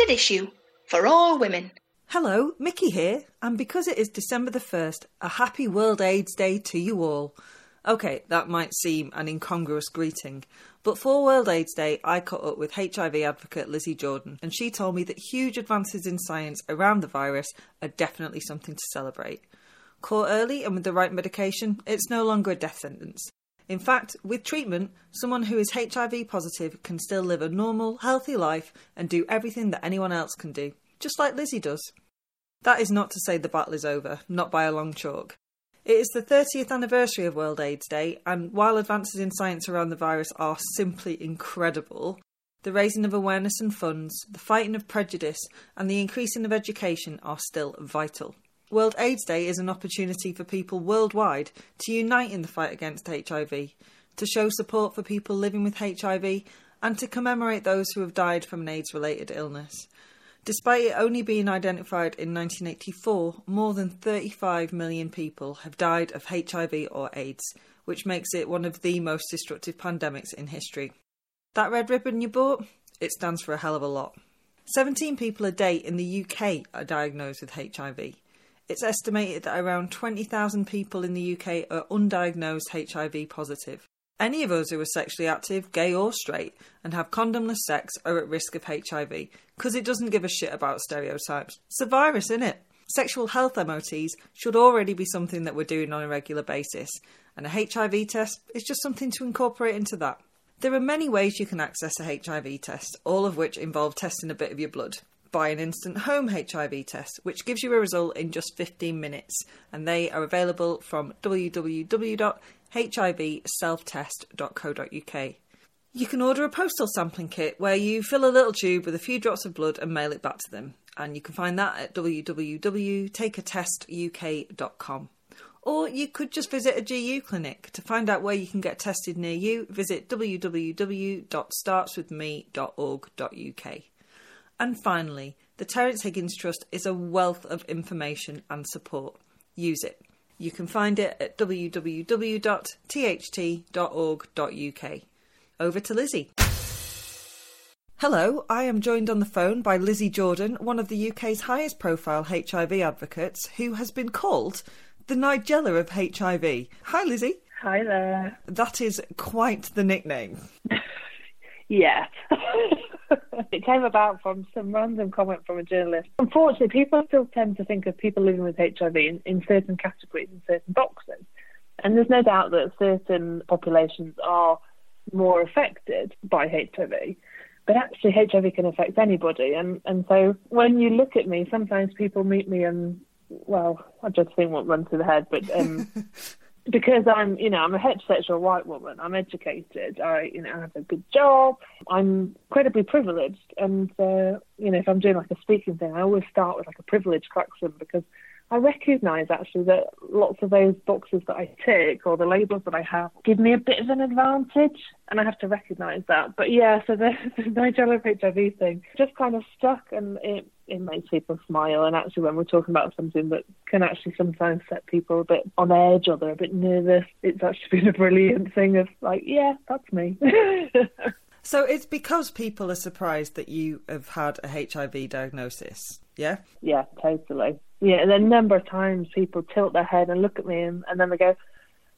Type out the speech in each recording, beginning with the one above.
standard issue for all women. Hello, Mickey here, and because it is December the 1st, a happy World AIDS Day to you all. Okay, that might seem an incongruous greeting, but for World AIDS Day, I caught up with HIV advocate Lizzie Jordan, and she told me that huge advances in science around the virus are definitely something to celebrate. Caught early and with the right medication, it's no longer a death sentence. In fact, with treatment, someone who is HIV positive can still live a normal, healthy life and do everything that anyone else can do, just like Lizzie does. That is not to say the battle is over, not by a long chalk. It is the 30th anniversary of World AIDS Day, and while advances in science around the virus are simply incredible, the raising of awareness and funds, the fighting of prejudice, and the increasing of education are still vital. World AIDS Day is an opportunity for people worldwide to unite in the fight against HIV, to show support for people living with HIV, and to commemorate those who have died from an AIDS related illness. Despite it only being identified in 1984, more than 35 million people have died of HIV or AIDS, which makes it one of the most destructive pandemics in history. That red ribbon you bought? It stands for a hell of a lot. 17 people a day in the UK are diagnosed with HIV. It's estimated that around 20,000 people in the UK are undiagnosed HIV positive. Any of us who are sexually active, gay or straight, and have condomless sex are at risk of HIV because it doesn't give a shit about stereotypes. It's a virus, isn't it? Sexual health MOTs should already be something that we're doing on a regular basis, and a HIV test is just something to incorporate into that. There are many ways you can access a HIV test, all of which involve testing a bit of your blood buy an instant home HIV test, which gives you a result in just 15 minutes, and they are available from www.hivselftest.co.uk. You can order a postal sampling kit where you fill a little tube with a few drops of blood and mail it back to them, and you can find that at www.takeatestuk.com. Or you could just visit a GU clinic. To find out where you can get tested near you, visit www.startswithme.org.uk. And finally, the Terence Higgins Trust is a wealth of information and support. Use it. You can find it at www.tht.org.uk. Over to Lizzie. Hello, I am joined on the phone by Lizzie Jordan, one of the UK's highest profile HIV advocates, who has been called the Nigella of HIV. Hi, Lizzie. Hi there. That is quite the nickname. yeah. it came about from some random comment from a journalist. Unfortunately, people still tend to think of people living with HIV in, in certain categories, in certain boxes. And there's no doubt that certain populations are more affected by HIV. But actually, HIV can affect anybody. And, and so when you look at me, sometimes people meet me and, well, I just think what runs through the head, but um, because I'm, you know, I'm a heterosexual white woman. I'm educated. I, you know, I have a good job. I'm incredibly privileged, and uh, you know, if I'm doing like a speaking thing, I always start with like a privilege klaxon because I recognise actually that lots of those boxes that I tick or the labels that I have give me a bit of an advantage, and I have to recognise that. But yeah, so the, the Nigella HIV thing just kind of stuck, and it it makes people smile. And actually, when we're talking about something that can actually sometimes set people a bit on edge or they're a bit nervous, it's actually been a brilliant thing of like, yeah, that's me. so it's because people are surprised that you have had a HIV diagnosis, yeah? Yeah, totally. Yeah, and a number of times people tilt their head and look at me, and, and then they go,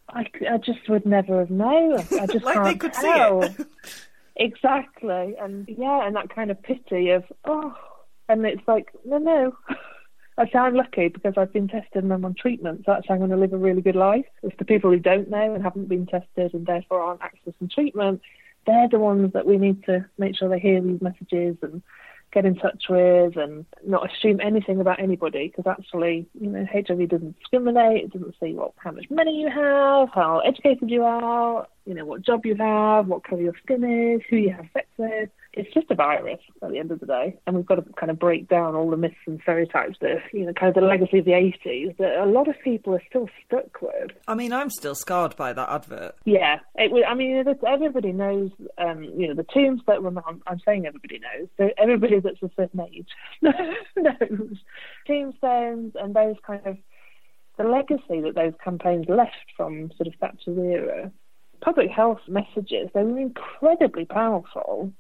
I, I just would never have known. I just like can't they could tell. see it. exactly, and yeah, and that kind of pity of oh, and it's like no, no. I sound lucky because I've been tested and I'm on treatment, so actually I'm going to live a really good life. It's the people who don't know and haven't been tested and therefore aren't accessing treatment, they're the ones that we need to make sure they hear these messages and get in touch with and not assume anything about anybody because actually, you know, HIV doesn't discriminate. It doesn't say what how much money you have, how educated you are, you know, what job you have, what colour your skin is, who you have sex with it's just a virus at the end of the day, and we've got to kind of break down all the myths and stereotypes that you know, kind of the legacy of the '80s that a lot of people are still stuck with. I mean, I'm still scarred by that advert. Yeah, it, I mean, everybody knows, um, you know, the tombstone. Well, I'm, I'm saying everybody knows. So everybody that's a certain age knows tombstones and those kind of the legacy that those campaigns left from sort of Thatcher's era public health messages, they were incredibly powerful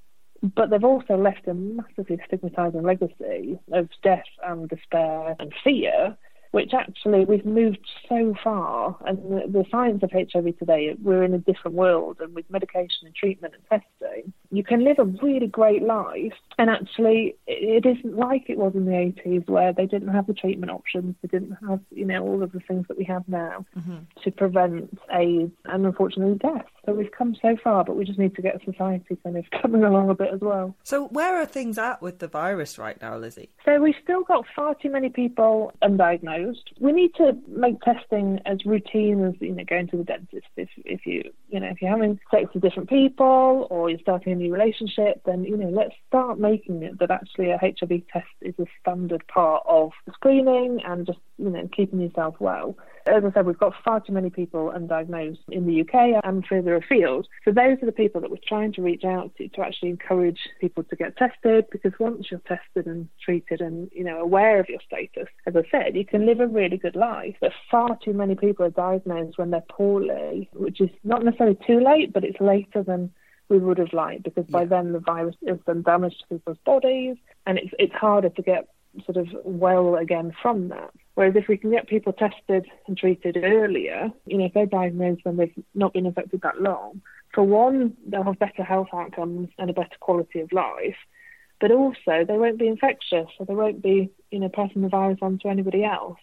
but they've also left a massively stigmatising legacy of death and despair and fear which actually we've moved so far, and the, the, science of HIV today, we're in a different world, and with medication and treatment and testing, you can live a really great life, and actually it, isn't like it was in the 80s where they didn't have the treatment options, they didn't have, you know, all of the things that we have now mm-hmm. to prevent AIDS and unfortunately death. So we've come so far, but we just need to get society kind of coming along a bit as well. So where are things at with the virus right now, Lizzie? So we've still got far too many people undiagnosed we need to make testing as routine as you know going to the dentist. If if you you know if you're having sex with different people or you're starting a new relationship, then you know let's start making it that actually a HIV test is a standard part of screening and just you know keeping yourself well. As I said, we've got far too many people undiagnosed in the UK and further afield. So those are the people that we're trying to reach out to to actually encourage people to get tested because once you're tested and treated and you know aware of your status, as I said, you can live a really good life. But far too many people are diagnosed when they're poorly, which is not necessarily too late, but it's later than we would have liked because by then the virus has done damage to people's bodies and it's it's harder to get sort of well again from that. Whereas if we can get people tested and treated earlier, you know, if they're diagnosed when they've not been infected that long, for one, they'll have better health outcomes and a better quality of life. But also, they won't be infectious, so they won't be, you know, passing the virus on to anybody else.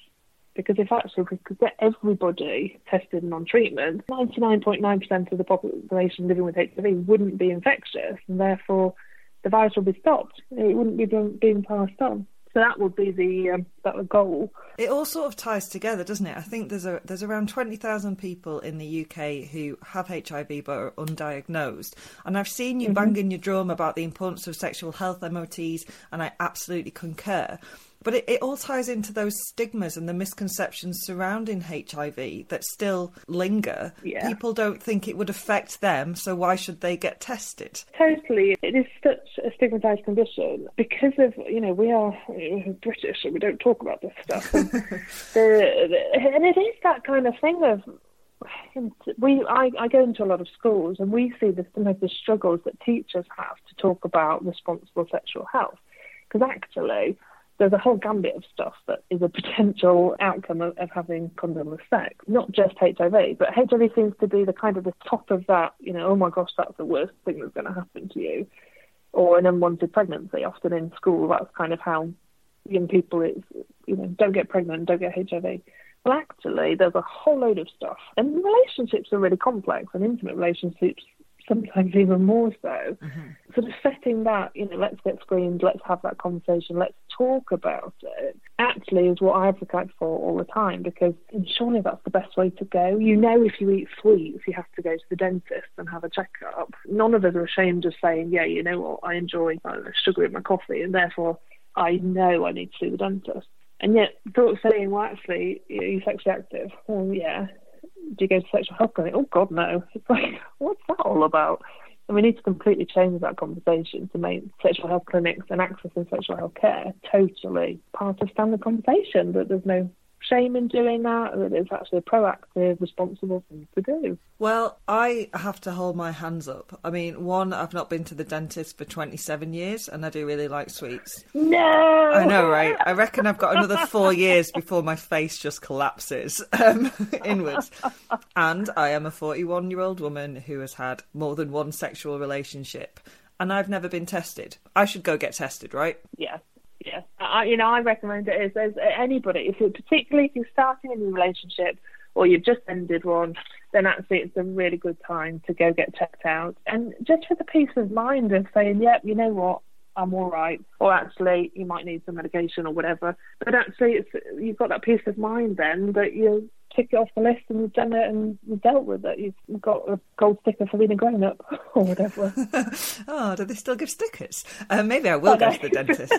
Because if actually we could get everybody tested and on treatment, 99.9% of the population living with HIV wouldn't be infectious, and therefore the virus would be stopped. It wouldn't be being passed on. So that would be the um, that goal. It all sort of ties together, doesn't it? I think there's a there's around twenty thousand people in the UK who have HIV but are undiagnosed, and I've seen you mm-hmm. banging your drum about the importance of sexual health MOTs, and I absolutely concur. But it, it all ties into those stigmas and the misconceptions surrounding HIV that still linger. Yeah. People don't think it would affect them, so why should they get tested? Totally. It is such a stigmatized condition because of, you know, we are British and we don't talk about this stuff. And, the, and it is that kind of thing of we I, I, go into a lot of schools and we see the, sometimes the struggles that teachers have to talk about responsible sexual health because actually there's a whole gambit of stuff that is a potential outcome of, of, having condomless sex, not just HIV, but HIV seems to be the kind of the top of that, you know, oh my gosh, that's the worst thing that's going to happen to you. Or an unwanted pregnancy. Often in school, that's kind of how young people is, you know, don't get pregnant, don't get HIV. Well, actually, there's a whole load of stuff. And relationships are really complex, and intimate relationships sometimes even more so. Mm-hmm. Sort of setting that, you know, let's get screened, let's have that conversation, let's talk about it, actually is what I advocate for all the time because surely that's the best way to go. You know, if you eat sweets, you have to go to the dentist and have a checkup. None of us are ashamed of saying, yeah, you know what, I enjoy sugar in my coffee and therefore I know I need to see the dentist. And yet, of saying, well, actually, you're sexually active. Well, yeah, do you go to sexual health clinic? Oh God, no. It's like, what's that all about? And we need to completely change that conversation to make sexual health clinics and accessing sexual health care totally part of standard conversation. That there's no shame in doing that, that it's actually a proactive, responsible thing to do. Well, I have to hold my hands up. I mean, one, I've not been to the dentist for 27 years, and I do really like sweets. No! I know, right? I reckon I've got another four years before my face just collapses um, inwards. And I am a 41 year old woman who has had more than one sexual relationship and I've never been tested. I should go get tested, right? Yeah, yeah, I, you know, I recommend it as, as anybody, if you're particularly if you're starting a new relationship or you've just ended one, then actually it's a really good time to go get checked out. And just for the peace of mind of saying, yep, you know what, I'm all right, or actually you might need some medication or whatever. But actually, it's you've got that peace of mind then that you tick it off the list and you've done it and you've dealt with it. You've got a gold sticker for being a grown up or whatever. oh, do they still give stickers? Uh, maybe I will go to the dentist.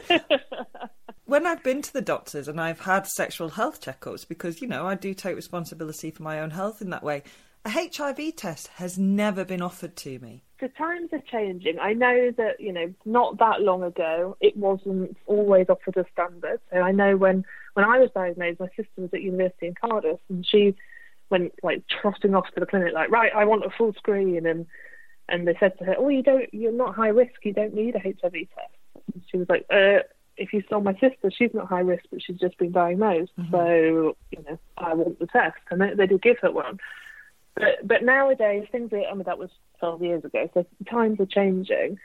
when I've been to the doctors and I've had sexual health checkups, because, you know, I do take responsibility for my own health in that way, a HIV test has never been offered to me. The times are changing. I know that, you know, not that long ago, it wasn't always offered as standard. So I know when, when I was diagnosed, my sister was at university in Cardiff and she went like trotting off to the clinic, like, right, I want a full screen. And and they said to her, "Oh, you don't, you're not high risk. You don't need a HIV test." And she was like, uh, "If you saw my sister, she's not high risk, but she's just been diagnosed, mm-hmm. so you know, I want the test." And they, they did give her one. But but nowadays things are. I mean, that was 12 years ago, so times are changing.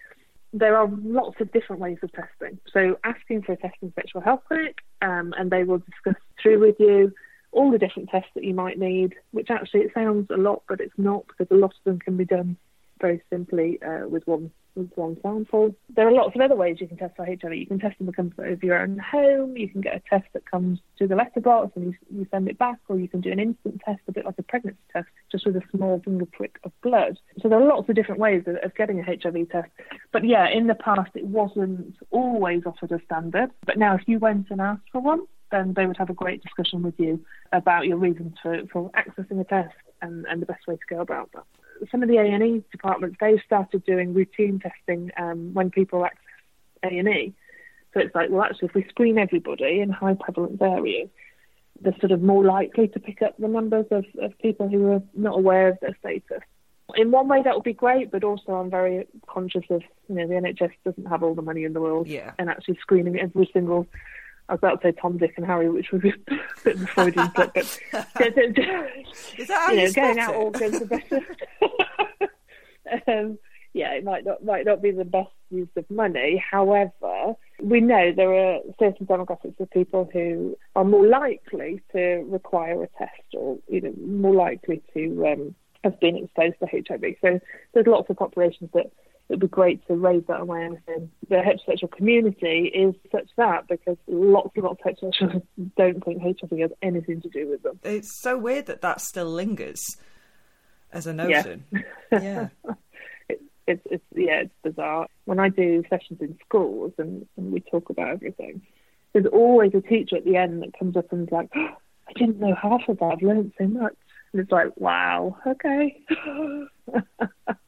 There are lots of different ways of testing. So asking for a test in sexual health clinic, um, and they will discuss through with you all the different tests that you might need. Which actually it sounds a lot, but it's not because a lot of them can be done very simply uh, with one with one sample. There are lots of other ways you can test for HIV. You can test in the comfort of your own home. You can get a test that comes to the letterbox and you, you send it back, or you can do an instant test, a bit like a pregnancy test, just with a small finger prick of blood. So there are lots of different ways of, of getting a HIV test. But yeah, in the past it wasn't always offered as standard. But now if you went and asked for one, then they would have a great discussion with you about your reasons for, for accessing a test and, and the best way to go about that some of the A&E departments, they've started doing routine testing um, when people access A&E. So it's like, well, actually, if we screen everybody in high prevalence areas, they're sort of more likely to pick up the numbers of, of people who are not aware of their status. In one way, that would be great, but also I'm very conscious of, you know, the NHS doesn't have all the money in the world, yeah. and actually screening every single I was about to say Tom, Dick, and Harry, which would be a bit of a Freudian slip, but is that you, you know, going out all goes the better. um, yeah, it might not might not be the best use of money. However, we know there are certain demographics of people who are more likely to require a test, or you know, more likely to um, have been exposed to HIV. So there's lots of populations that it'd be great to raise that awareness in the heterosexual community is such that because lots and lots of heterosexuals don't think HIV has anything to do with them. It's so weird that that still lingers as a notion. Yeah. yeah. it's, it's, it's, yeah, it's bizarre. When I do sessions in schools and, and we talk about everything, there's always a teacher at the end that comes up and is like, oh, I didn't know half of that. I've learned so much. And it's like, wow, okay.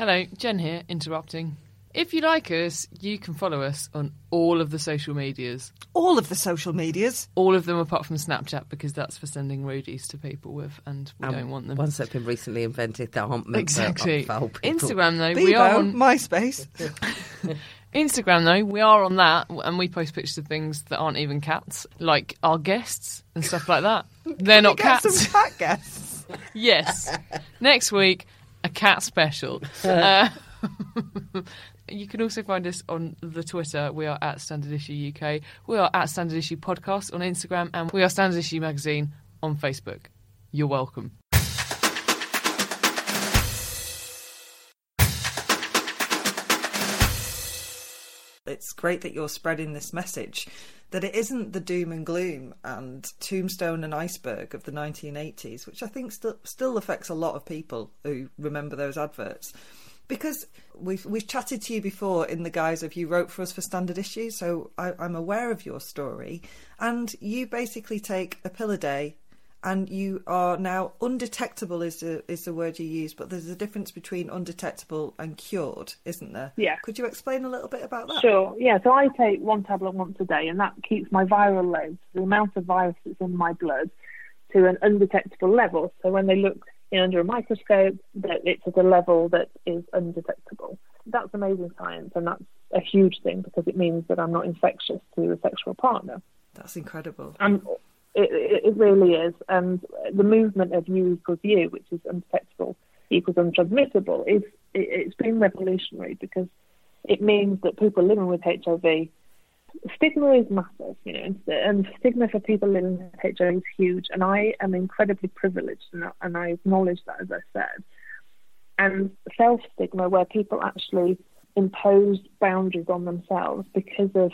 Hello, Jen here, interrupting. If you like us, you can follow us on all of the social medias. All of the social medias? All of them apart from Snapchat, because that's for sending roadies to people with, and we um, don't want them. Ones that have been recently invented that aren't meant exactly. for Instagram, though, Bebo, we are on MySpace. Instagram, though, we are on that, and we post pictures of things that aren't even cats, like our guests and stuff like that. They're not cats. Some cat guests. yes. Next week, cat special. uh, you can also find us on the Twitter. We are at Standard Issue UK. We are at Standard Issue Podcast on Instagram, and we are Standard Issue Magazine on Facebook. You're welcome. It's great that you're spreading this message that it isn't the doom and gloom and tombstone and iceberg of the 1980s, which I think still still affects a lot of people who remember those adverts. Because we've we've chatted to you before in the guise of you wrote for us for Standard Issues, so I, I'm aware of your story, and you basically take a pill a day and you are now undetectable is the is the word you use, but there's a difference between undetectable and cured, isn't there? Yeah. Could you explain a little bit about that? Sure. Yeah. So I take one tablet once a day, and that keeps my viral load, the amount of virus that's in my blood, to an undetectable level. So when they look in under a microscope, that it's at a level that is undetectable. That's amazing science, and that's a huge thing because it means that I'm not infectious to a sexual partner. That's incredible. And it, it, really is. And the movement of U equals U, which is undetectable equals untransmittable, is it, it's been revolutionary because it means that people living with HIV, stigma is massive, you know, and stigma for people living with HIV is huge. And I am incredibly privileged, and, and I acknowledge that, as I said. And self stigma, where people actually impose boundaries on themselves because of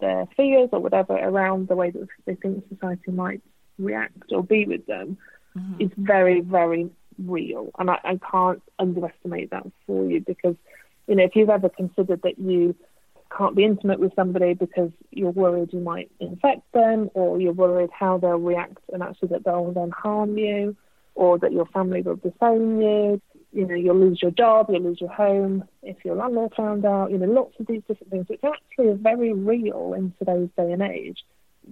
their fears or whatever around the way that they think society might react or be with them mm-hmm. is very, very real. And I, I can't underestimate that for you because, you know, if you've ever considered that you can't be intimate with somebody because you're worried you might infect them or you're worried how they'll react and actually that they'll then harm you or that your family will disown you you know, you'll lose your job, you'll lose your home if your landlord found out, you know, lots of these different things, which actually very real in today's day and age.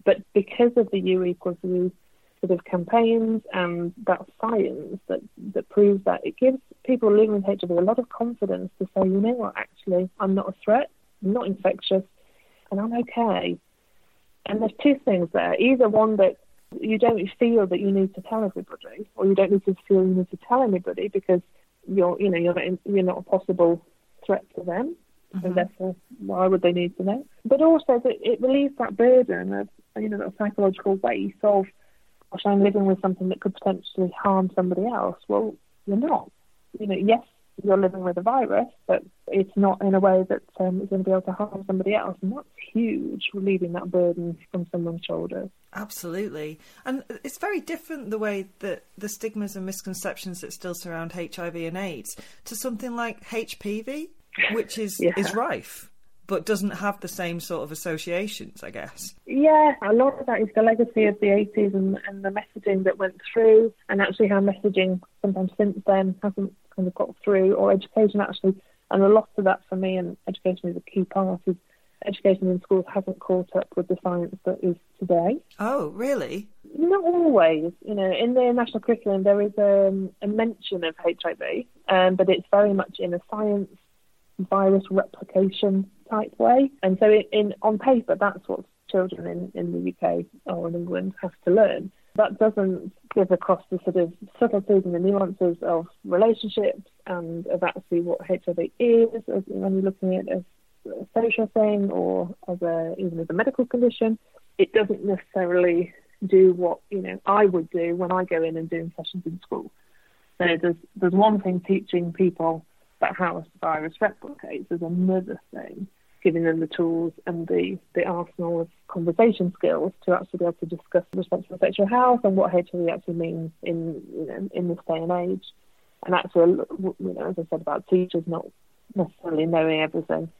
But because of the U equals U sort of campaigns and that science that, that proves that it gives people living with HIV a lot of confidence to say, you know what, actually, I'm not a threat, I'm not infectious, and I'm okay. And there's two things there. Either one that you don't feel that you need to tell everybody, or you don't need to feel you need to tell anybody because you're, you know, you're not, you're not a possible threat to them, mm-hmm. and therefore, why would they need to know? But also that it relieves that burden of, you know, that psychological weight of, gosh, I'm living with something that could potentially harm somebody else. Well, you're not. You know, yes, you're living with a virus, but it's not in a way that um, is going to be able to harm somebody else. And that's huge, relieving that burden from someone's shoulders. Absolutely. And it's very different the way that the stigmas and misconceptions that still surround HIV and AIDS to something like HPV, which is, yeah. is rife but doesn't have the same sort of associations, I guess. Yeah, a lot of that is the legacy of the 80s and, and the messaging that went through, and actually how messaging sometimes since then hasn't kind of got through, or education actually. And a lot of that for me, and education is a key part, is education in schools hasn't caught up with the science that is today. Oh, really? Not always. You know, in the national curriculum there is a, um, a mention of HIV, um, but it's very much in a science virus replication type way. And so, in, in on paper, that's what children in, in the UK or in England have to learn. That doesn't give across the sort of subtleties and the nuances of relationships and of actually what HIV is when you're looking at it as a social thing or as a even as a medical condition. It doesn't necessarily do what you know I would do when I go in and doing sessions in school. So there's there's one thing teaching people about how a virus replicates. There's another thing giving them the tools and the, the arsenal of conversation skills to actually be able to discuss responsible sexual health and what HIV actually means in you know in this day and age. And actually, you know, as I said about teachers not necessarily knowing everything,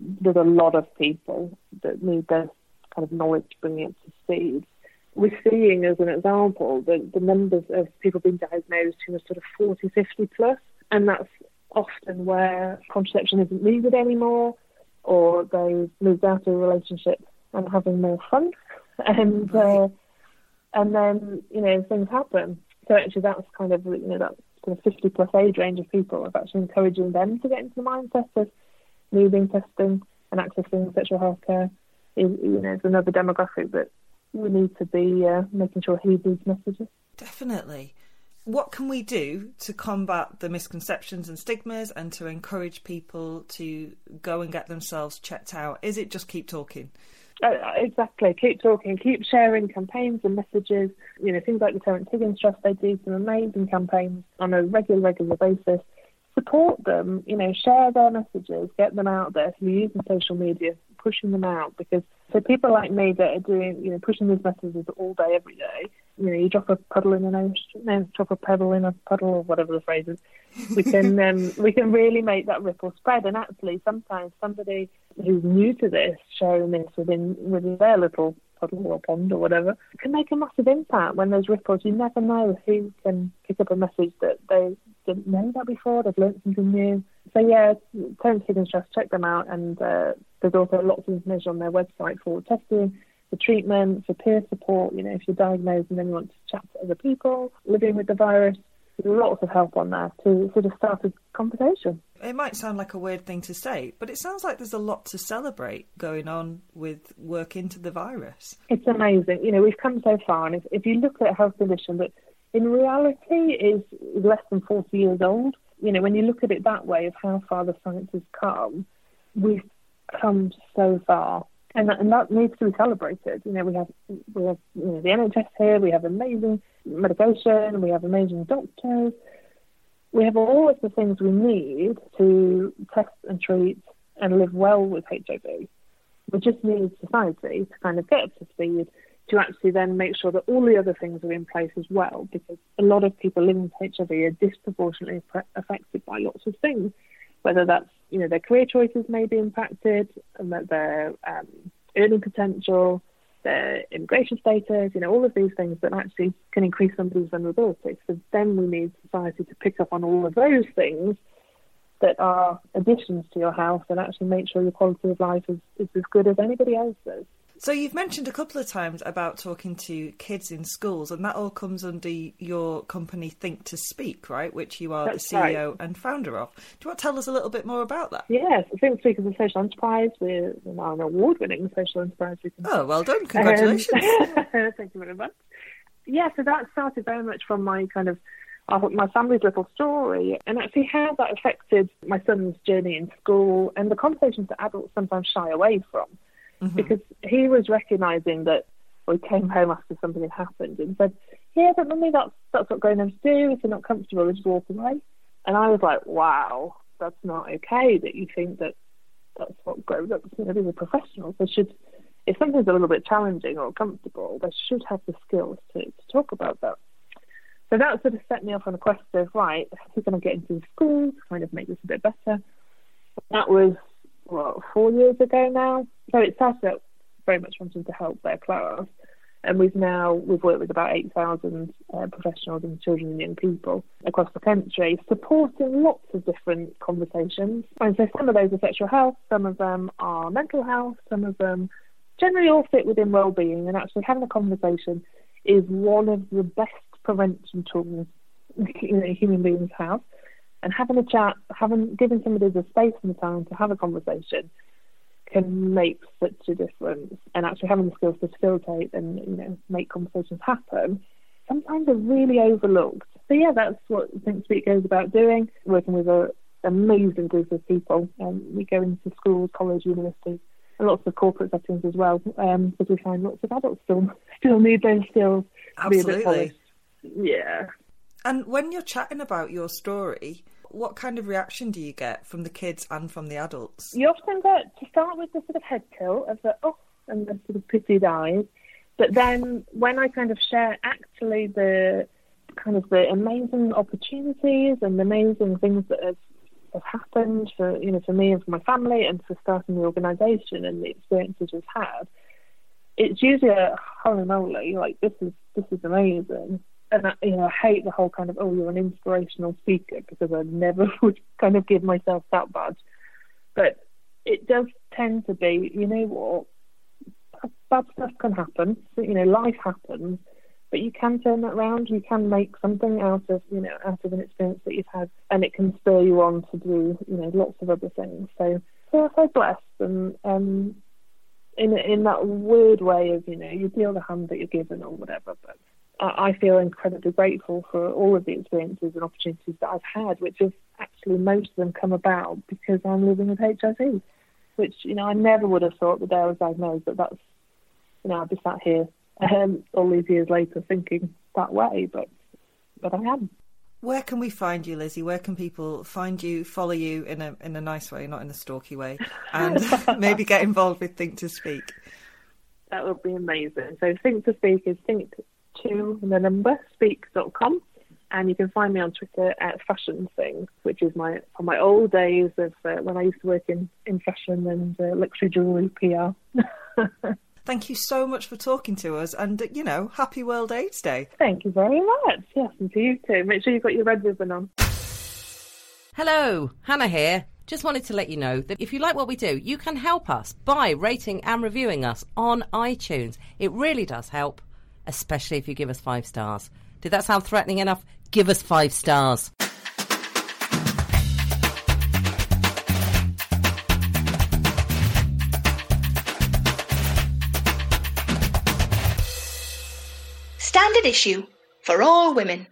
there's a lot of people that need this kind of knowledge bringing it to speed. We're seeing, as an example, the, the numbers of people being diagnosed who are sort of 40, 50 plus, and that's often where contraception isn't needed anymore or they've moved out of a relationship and having more fun, and uh, and then you know things happen. So actually, that's kind of you know that kind of 50 plus age range of people of actually encouraging them to get into the mindset of moving, testing, and accessing sexual health care. Is you know is another demographic that we need to be uh, making sure heed these messages. Definitely what can we do to combat the misconceptions and stigmas and to encourage people to go and get themselves checked out? Is it just keep talking? Uh, exactly. Keep talking. Keep sharing campaigns and messages. You know, things like the Terence Higgins Trust, they do some amazing campaigns on a regular, regular basis. Support them. You know, share their messages. Get them out there. So you're using social media, pushing them out because so people like me that are doing, you know, pushing these messages all day, every day, you know, you drop a puddle in an ocean, no, drop a pebble in a puddle, or whatever the phrase is. We can um, we can really make that ripple spread. And actually, sometimes somebody who's new to this, sharing this within within their little puddle or pond or whatever, can make a massive impact when there's ripples. You never know who can pick up a message that they didn't know that before. They've learned something new. So yeah, Terence Higgins Trust, check them out. And uh, there's also lots of information on their website for testing for treatment, for peer support. You know, if you're diagnosed and then you want to chat to other people living with the virus, there's lots of help on there to sort of start a conversation. It might sound like a weird thing to say, but it sounds like there's a lot to celebrate going on with work into the virus. It's amazing. You know, we've come so far, and if, if you look at a health condition that in reality is less than 40 years old, you know, when you look at it that way of how far the science has come, we've come so far and that, and that needs to be celebrated. You know, we have we have you know, the NHS here, we have amazing medication, we have amazing doctors, we have all of the things we need to test and treat and live well with HIV. We just need society to kind of get up to speed to actually then make sure that all the other things are in place as well, because a lot of people living with HIV are disproportionately affected by lots of things whether that's you know their career choices may be impacted and that their um, earning potential, their immigration status, you know, all of these things that actually can increase somebody's vulnerability. So then we need society to pick up on all of those things that are additions to your health and actually make sure your quality of life is, is as good as anybody else's. So you've mentioned a couple of times about talking to kids in schools, and that all comes under your company Think2Speak, right? Which you are That's the CEO and founder of. Do you want to tell us a little bit more about that? Yes, I think Speak is a social enterprise. We're now an award-winning social enterprise. We can Oh, well done! Congratulations. Um, thank you very much. Yeah, so that started very much from my kind of uh, my family's little story, and actually how that affected my son's journey in school and the conversations that adults sometimes shy away from, Mm-hmm. because he was recognizing that we came home after something had happened and said, "Yeah, but mummy, that's that's what grown-ups do. If they're not comfortable, they just walk away." And I was like, "Wow, that's not okay. That you think that that's what grown-ups, you know, these are professionals. They should." If something's a little bit challenging or uncomfortable, they should have the skills to, to talk about that. So that sort of set me off on a quest of, right, who's going to get into the school to kind of make this a bit better. That was, what, four years ago now? So it started out very much wanting to help their class. And we've now, we've worked with about 8,000 uh, professionals and children and young people across the country, supporting lots of different conversations. And so some of those are sexual health, some of them are mental health, some of them generally all fit within well-being. And actually having a conversation is one of the best prevention tools you know, human beings have. And having a chat, having giving somebody the space and the time to have a conversation can make such a difference. And actually having the skills to facilitate and you know make conversations happen sometimes are really overlooked. So yeah, that's what Think Speak goes about doing. Working with an amazing group of people. Um, we go into schools, college, universities, and lots of corporate settings as well, um, because we find lots of adults still still need those skills. to be a bit Absolutely. Yeah. And when you're chatting about your story, what kind of reaction do you get from the kids and from the adults? You often get to start with the sort of head tilt of the oh and the sort of pitied eyes, but then when I kind of share actually the kind of the amazing opportunities and the amazing things that have, have happened for you know for me and for my family and for starting the organisation and the experiences we've had, it's usually a oh, holy moly like this is this is amazing. And I, you know, I hate the whole kind of oh, you're an inspirational speaker because I never would kind of give myself that badge. But it does tend to be, you know what, bad stuff can happen. You know, life happens, but you can turn that around. You can make something out of, you know, out of an experience that you've had, and it can spur you on to do, you know, lots of other things. So, so I'm so blessed, and um, in in that weird way of, you know, you deal the hand that you're given or whatever, but. I feel incredibly grateful for all of the experiences and opportunities that I've had, which have actually most of them come about because I'm living with HIV, which you know I never would have thought the day I was diagnosed that that's you know I'd be sat here um, all these years later thinking that way, but but I am. Where can we find you, Lizzie? Where can people find you, follow you in a in a nice way, not in a stalky way, and maybe get involved with Think2Speak? That would be amazing. So think to speak is think to the number speak.com. And you can find me on Twitter at Fashion Thing, which is my from my old days of uh, when I used to work in, in fashion and uh, luxury jewellery PR. Thank you so much for talking to us, and you know, happy World AIDS Day. Thank you very much. Yes, and to you too. Make sure you've got your red ribbon on. Hello, Hannah here. Just wanted to let you know that if you like what we do, you can help us by rating and reviewing us on iTunes. It really does help, especially if you give us five stars. Did that sound threatening enough? Give us five stars. Standard issue for all women.